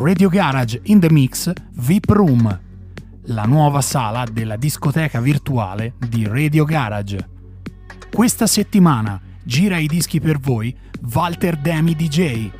Radio Garage in the Mix VIP Room, la nuova sala della discoteca virtuale di Radio Garage. Questa settimana gira i dischi per voi Walter Demi DJ.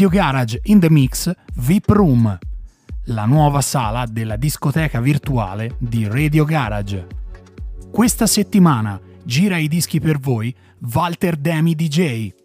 Radio Garage in the Mix VIP Room, la nuova sala della discoteca virtuale di Radio Garage. Questa settimana gira i dischi per voi Walter Demi DJ.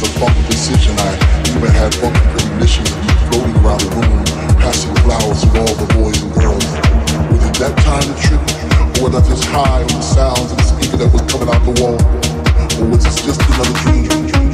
was a funky decision. I even had funky premonitions floating around the room, passing flowers to all the boys and girls. Was it that time of trip? Or was I just high on the sounds of the speaker that was coming out the wall? Or was this just another dream?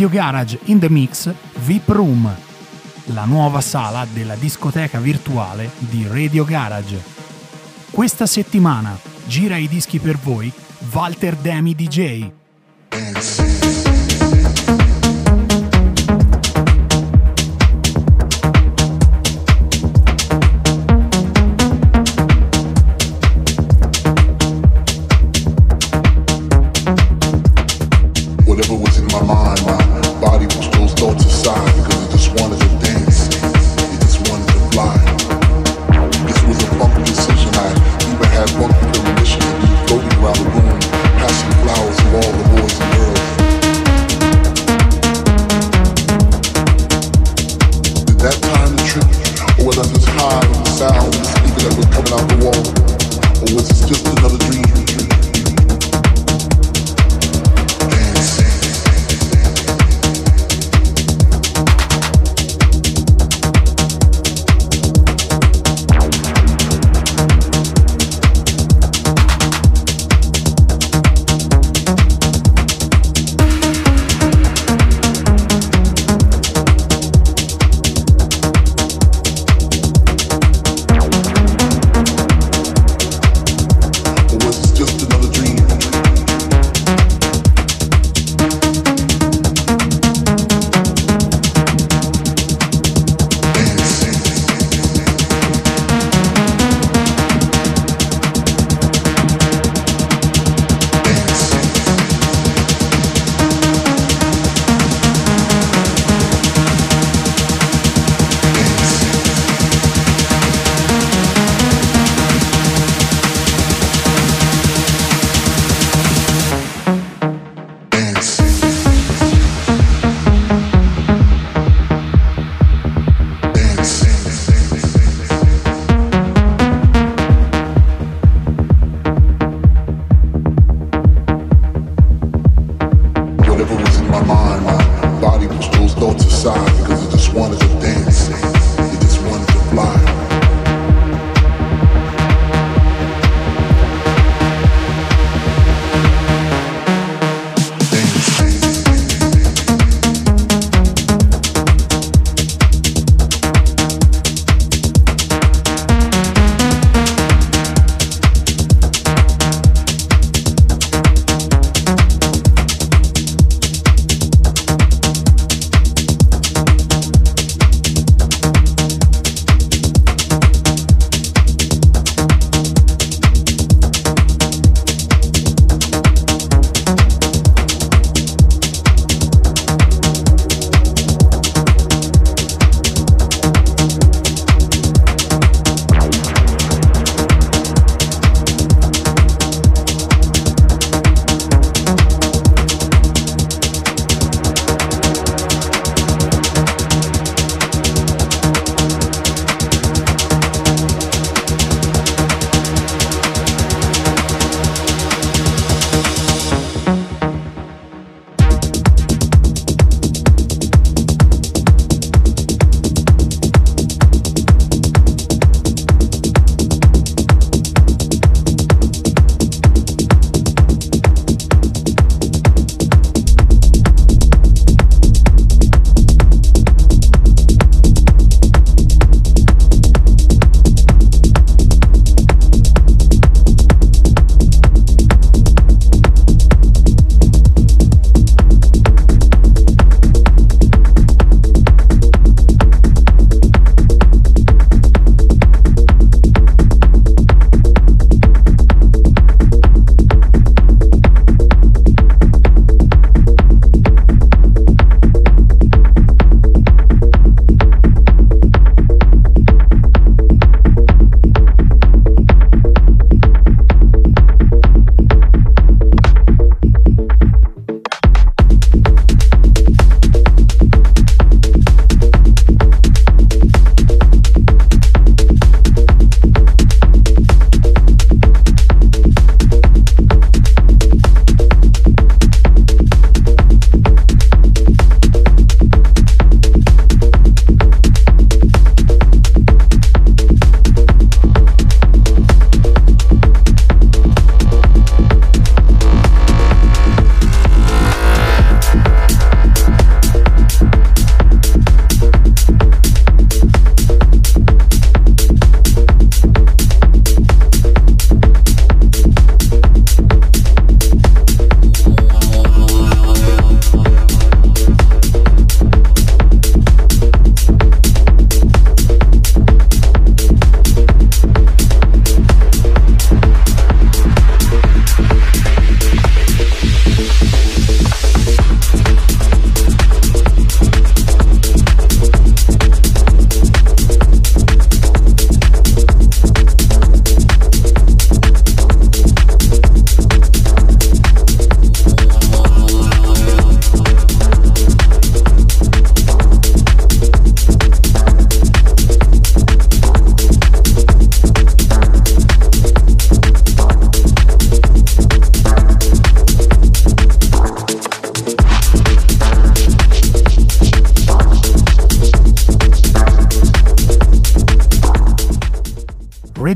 Radio Garage in the Mix VIP Room, la nuova sala della discoteca virtuale di Radio Garage. Questa settimana gira i dischi per voi Walter Demi DJ.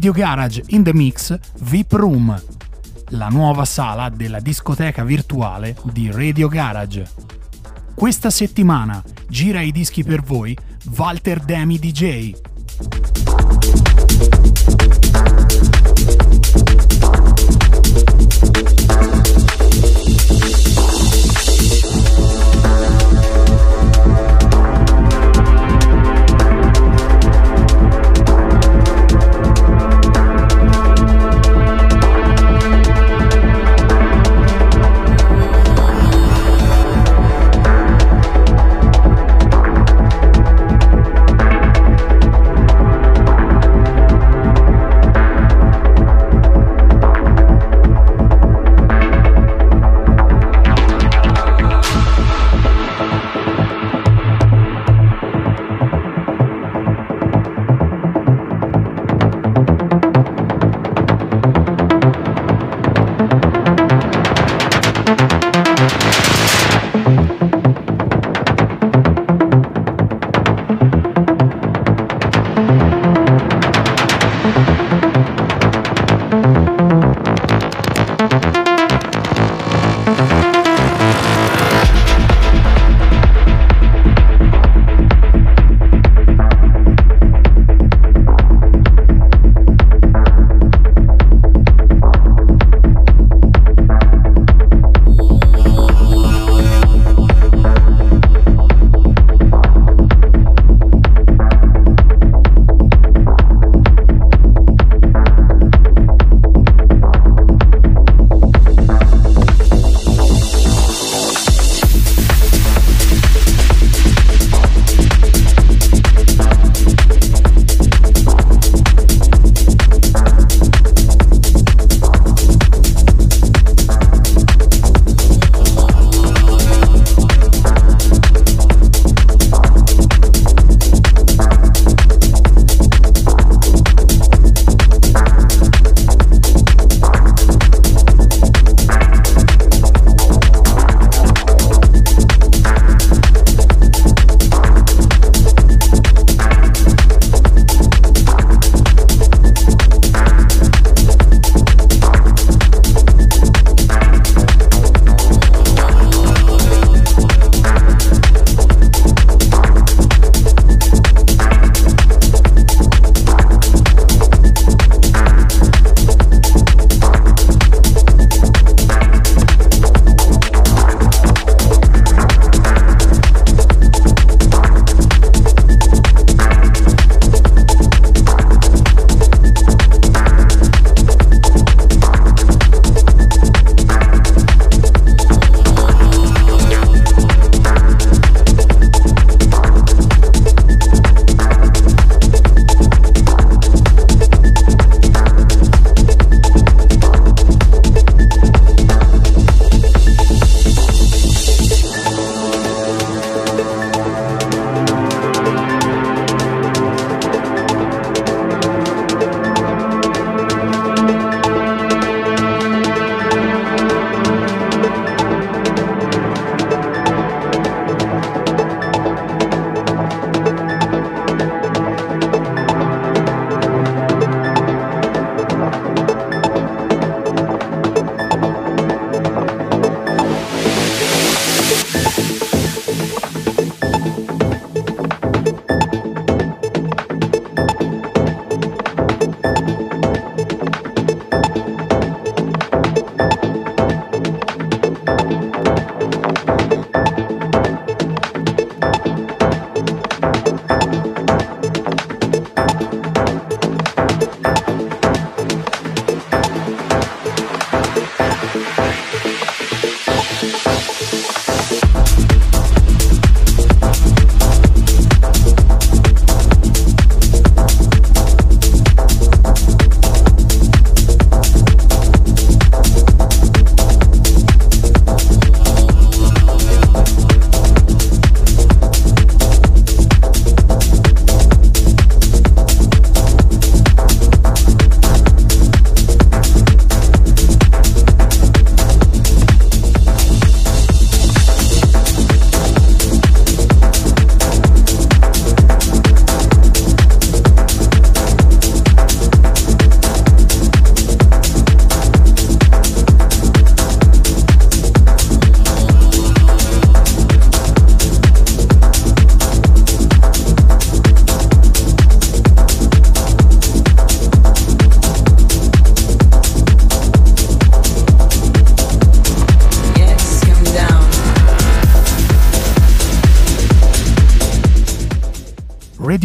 Radio Garage in the Mix VIP Room, la nuova sala della discoteca virtuale di Radio Garage. Questa settimana gira i dischi per voi Walter Demi DJ.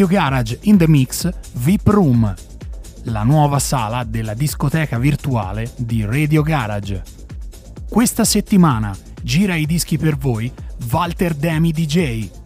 Garage in the Mix VIP Room, la nuova sala della discoteca virtuale di Radio Garage. Questa settimana gira i dischi per voi Walter Demi DJ.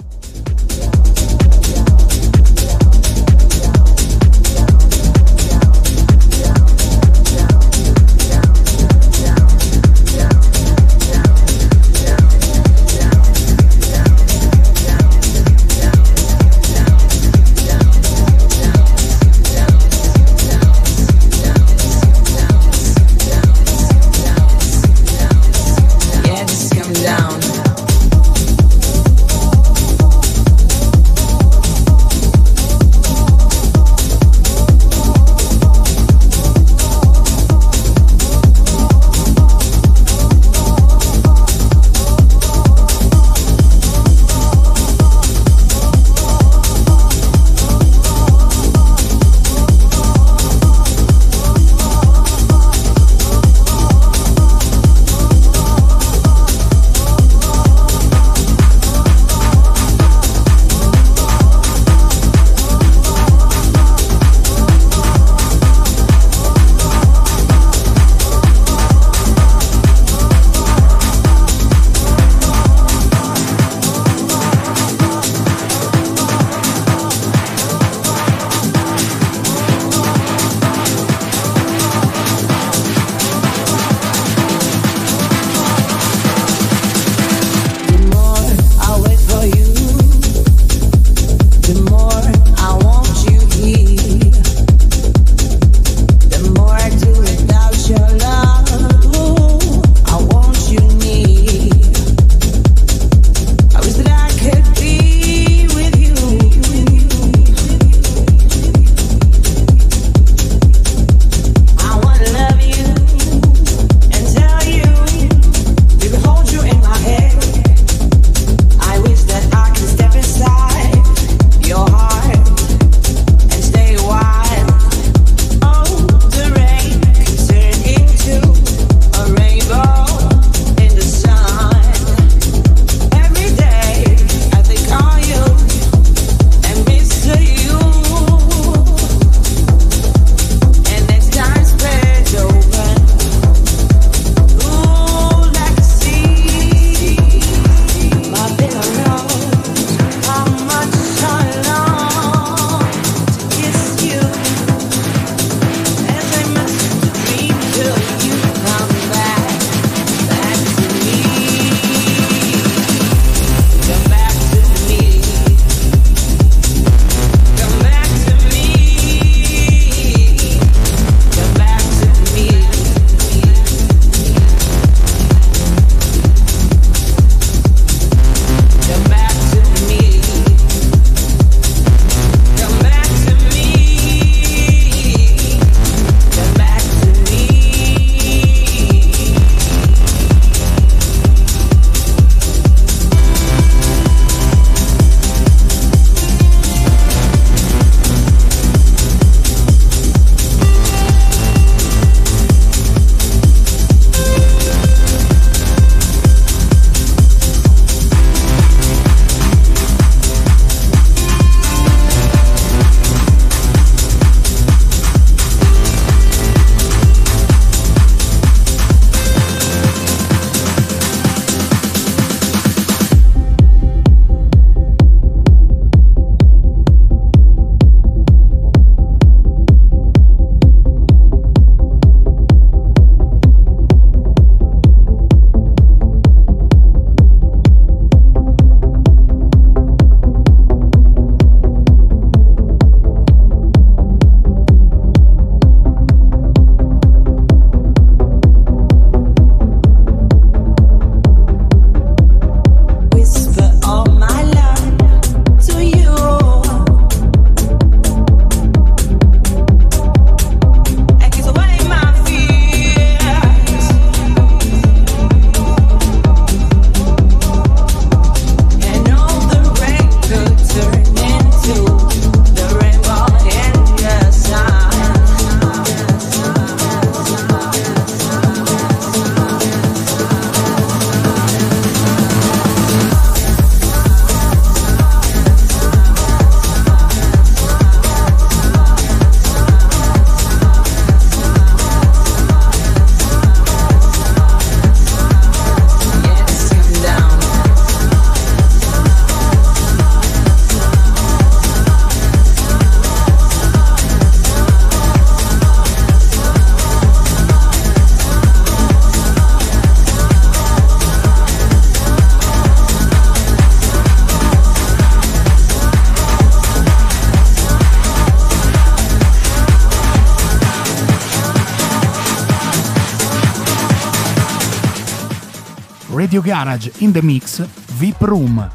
Radio Garage in the Mix VIP Room,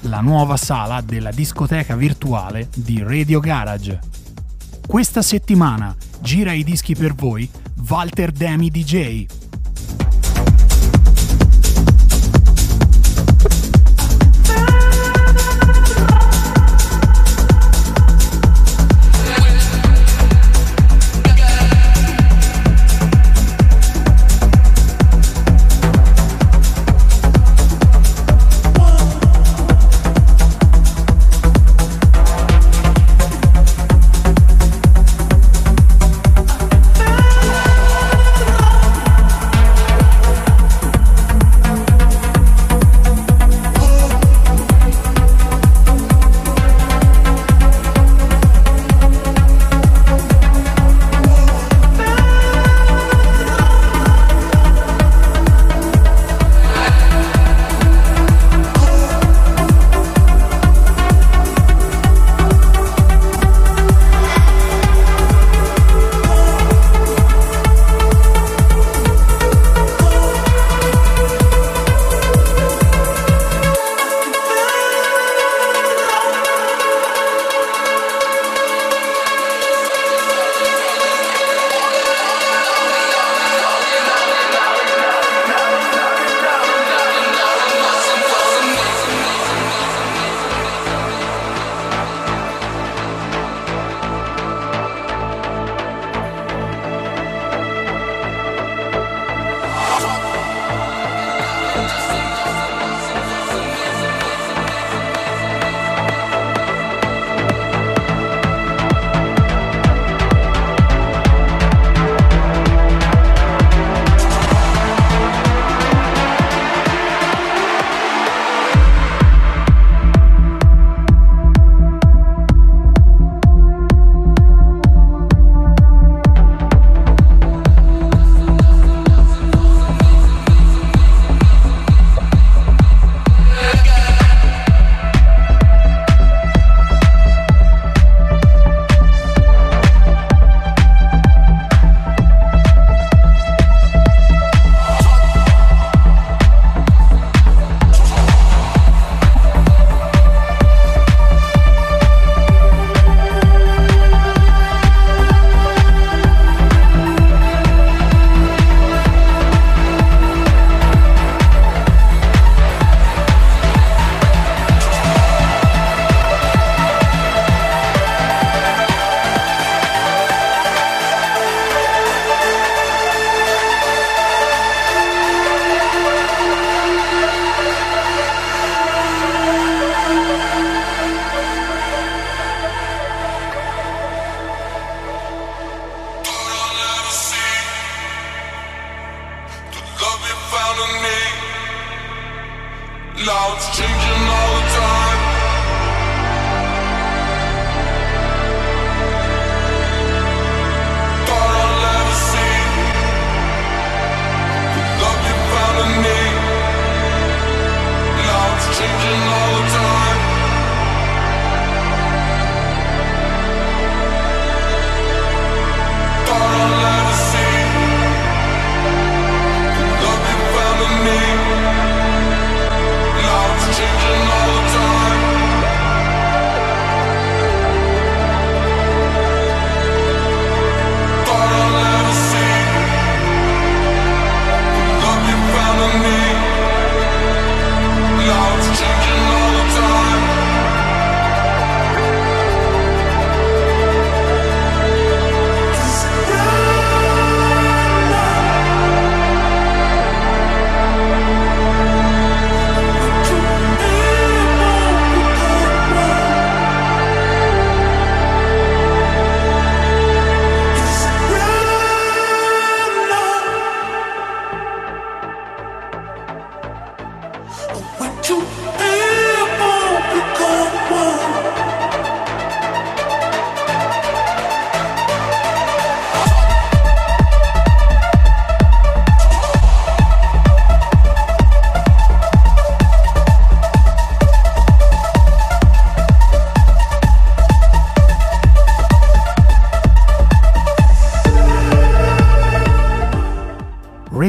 la nuova sala della discoteca virtuale di Radio Garage. Questa settimana gira i dischi per voi Walter Demi DJ.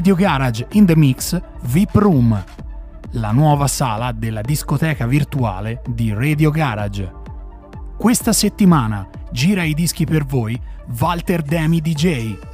Radio Garage in the Mix VIP Room, la nuova sala della discoteca virtuale di Radio Garage. Questa settimana gira i dischi per voi Walter Demi DJ.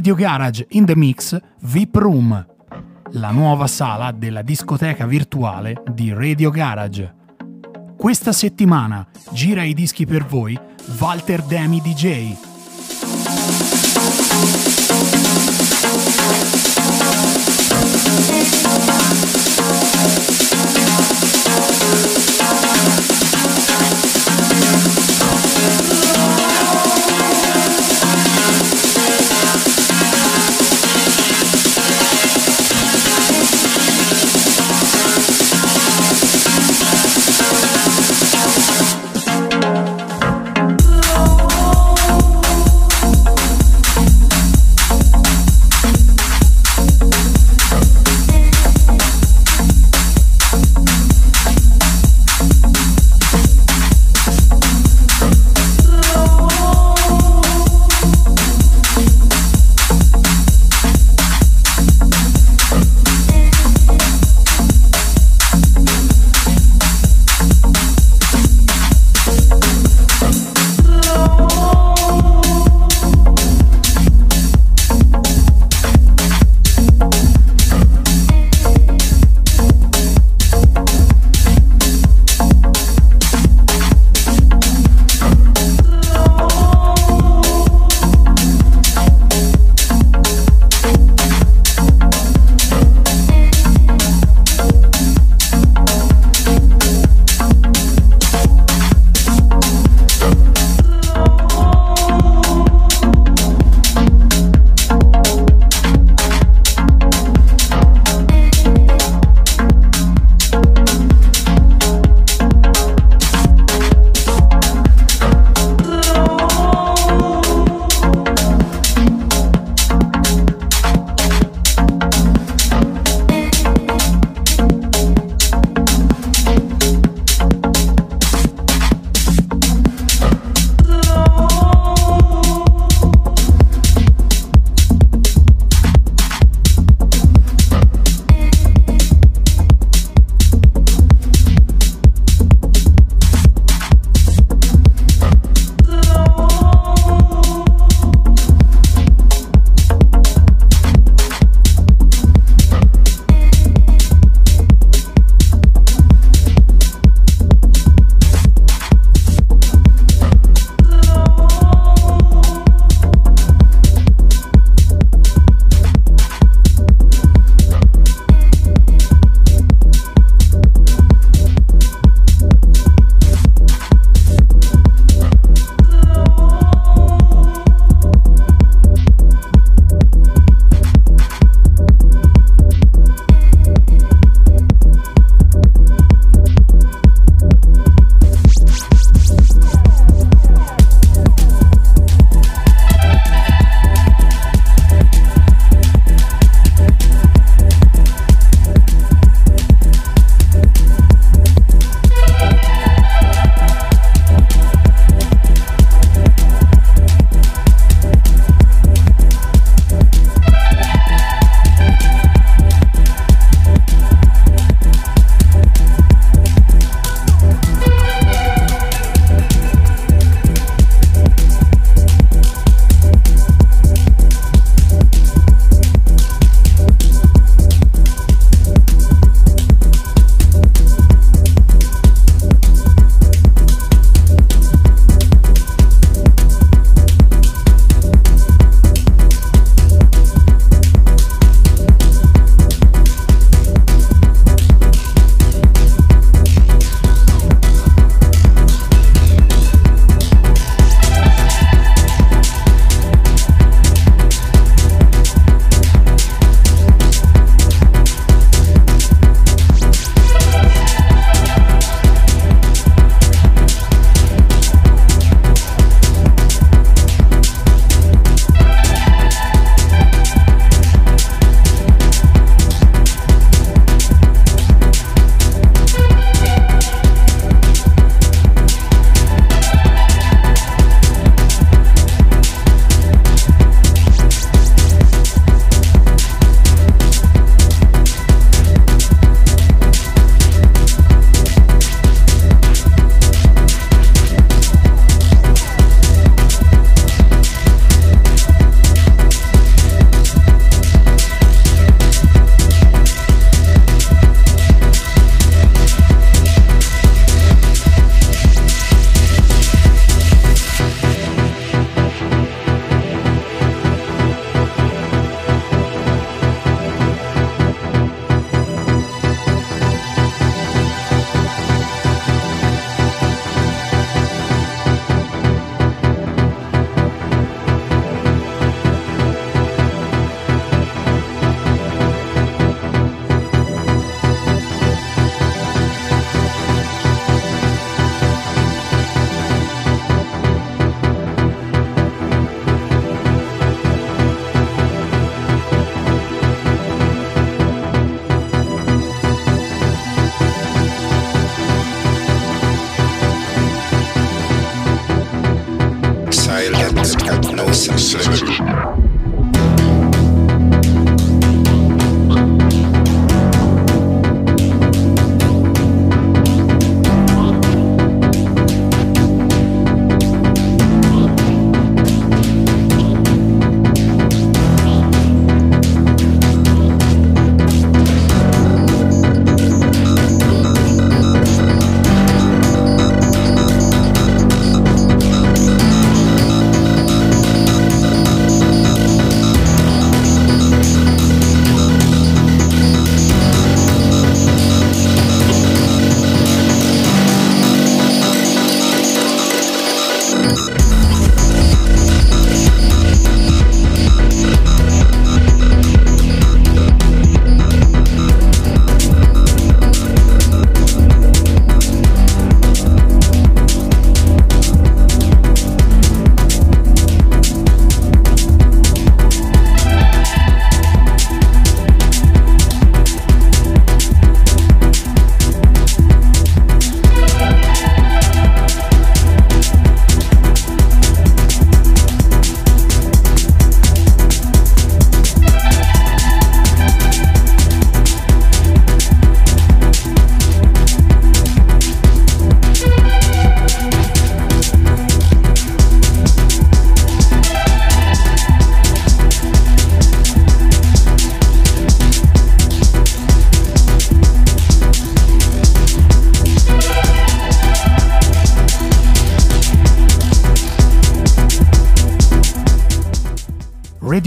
Radio Garage in the Mix VIP Room, la nuova sala della discoteca virtuale di Radio Garage. Questa settimana gira i dischi per voi Walter Demi DJ. Thank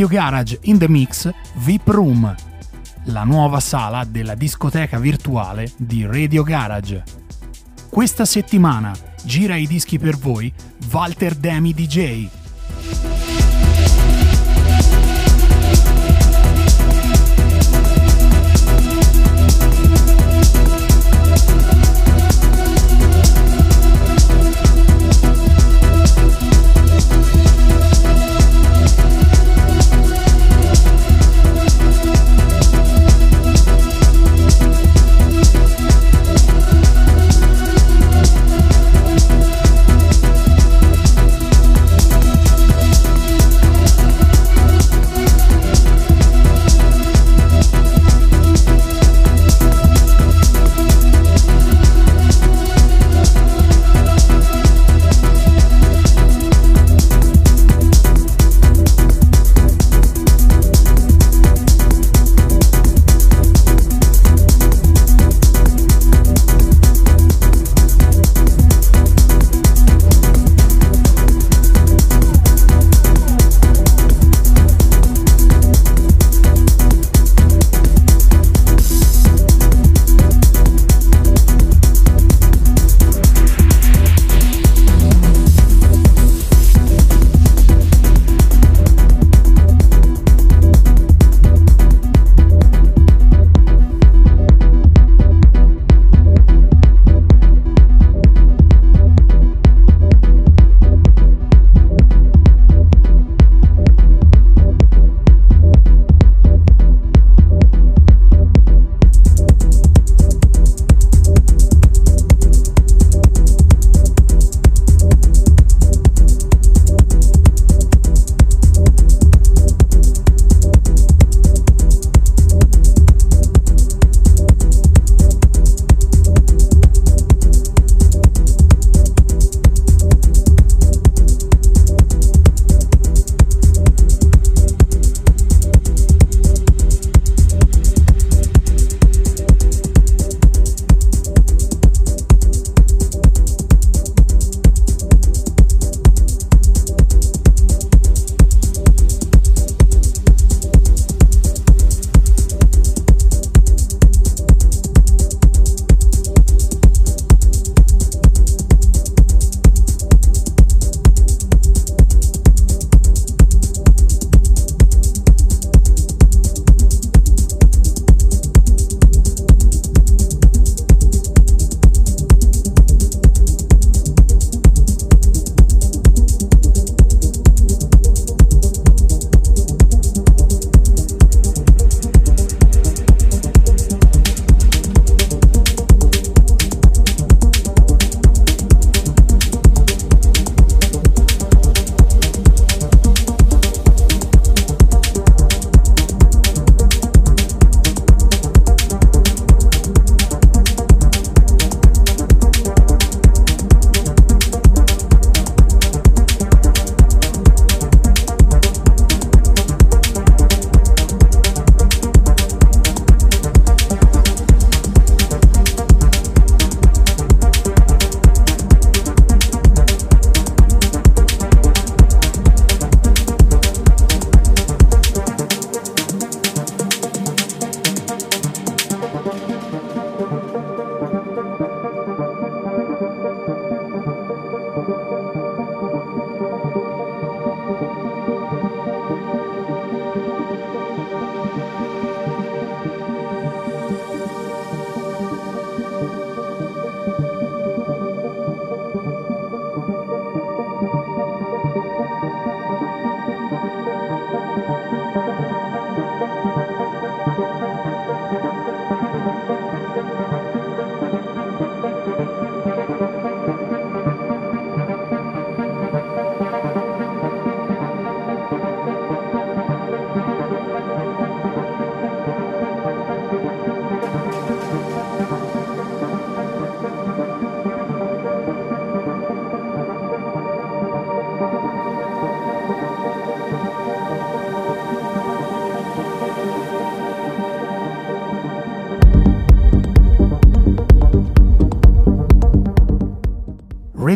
Radio Garage in the Mix VIP Room, la nuova sala della discoteca virtuale di Radio Garage. Questa settimana gira i dischi per voi Walter Demi DJ.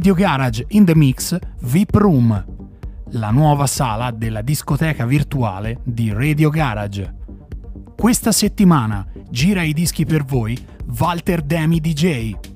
Radio Garage in the Mix VIP Room, la nuova sala della discoteca virtuale di Radio Garage. Questa settimana gira i dischi per voi Walter Demi DJ.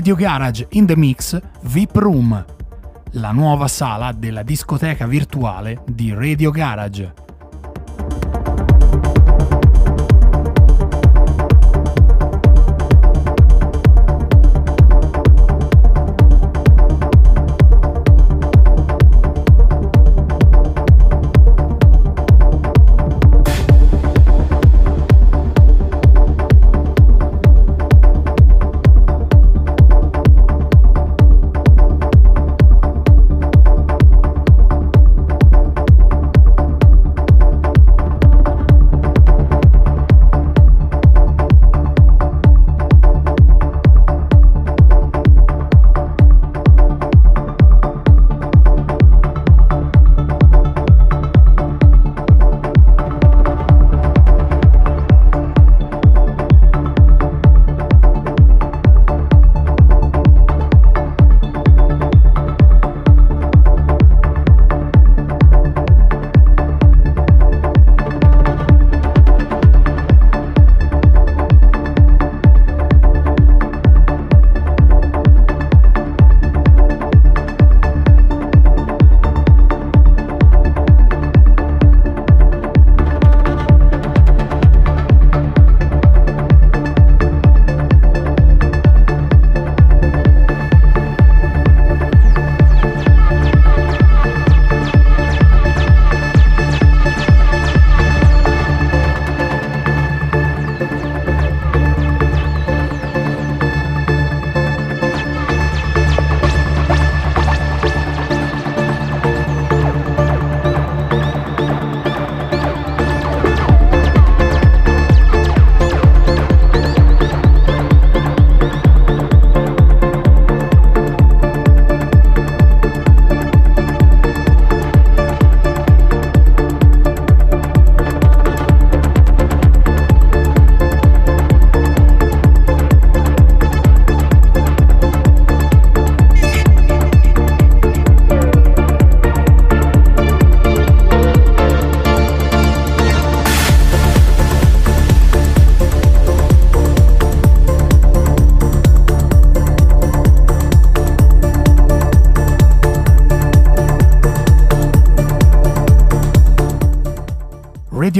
Radio Garage in the Mix VIP Room, la nuova sala della discoteca virtuale di Radio Garage.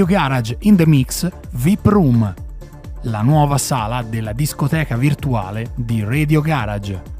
Radio Garage in the Mix VIP Room, la nuova sala della discoteca virtuale di Radio Garage.